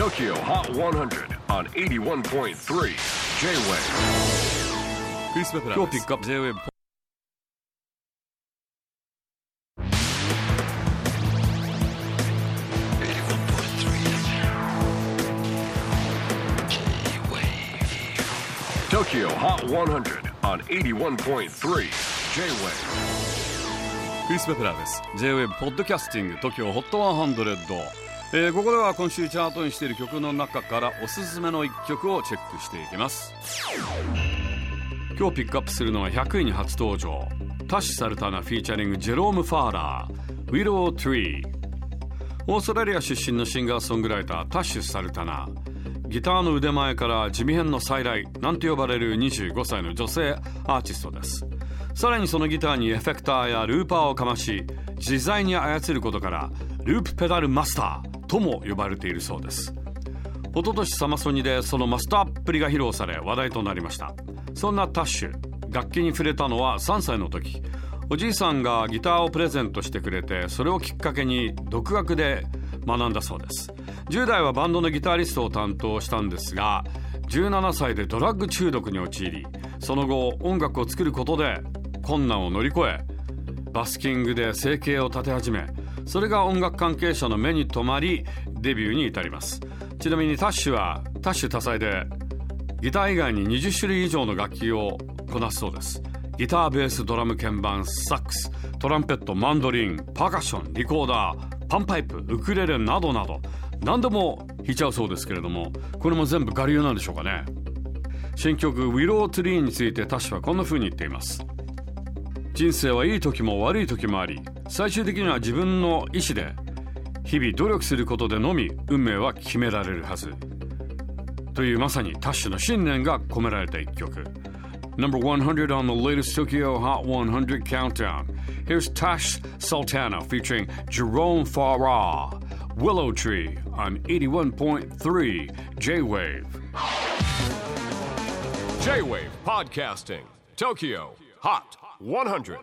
TOKYO HOT 100 on 81.3 J-WAVE クリス・ベプラー今日ピックアップ J-WAVE トキ o HOT 100 on 81.3 J-WAVE クリス・ベプラーです J-WAVE ポッドキャスティング TOKYO HOT 100、 えー、ここでは今週チャートにしている曲の中からおすすめの一曲をチェックしていきます。今日ピックアップするのは100位に初登場タッシュ・サルタナ featuring ジェローム・ファーラー Willow Tree オーストラリア出身のシンガーソングライタータッシュ・サルタナ。ギターの腕前から地味編の再来なんて呼ばれる25歳の女性アーティストです。さらにそのギターにエフェクターやルーパーをかまし自在に操ることからループペダルマスター。とも呼ばれているそうです。一昨年サマソニでそのマスターっぷりが披露され話題となりました。そんなタッシュ楽器に触れたのは3歳の時。おじいさんがギターをプレゼントしてくれてそれをきっかけに独学で学んだそうです。10代はバンドのギタリストを担当したんですが17歳でドラッグ中毒に陥りその後音楽を作ることで困難を乗り越えバスキングで生計を立て始めそれが音楽関係者の目に留まりデビューに至ります。ちなみにタッシュは多種多彩でギター以外に20種類以上の楽器をこなすそうです。ギターベースドラム鍵盤サックストランペットマンドリンパーカッションリコーダーパンパイプウクレレなどなど何でも弾いちゃうそうですけれどもこれも全部我流なんでしょうかね。新曲「ウィロー・トゥリー」についてタッシュはこんな風に言っています。人生はいい時も悪い時もあり最終的には自分の意志で日々努力することでのみ運命は決められるはずというまさにタッシュの信念が込められた一曲 Number 100 on the latest Tokyo Hot 100 countdown. Here's Tash Sultana featuring Jerome Farah, Willow Tree on 81.3 J-Wave. J-Wave Podcasting, Tokyo Hot 100. 100.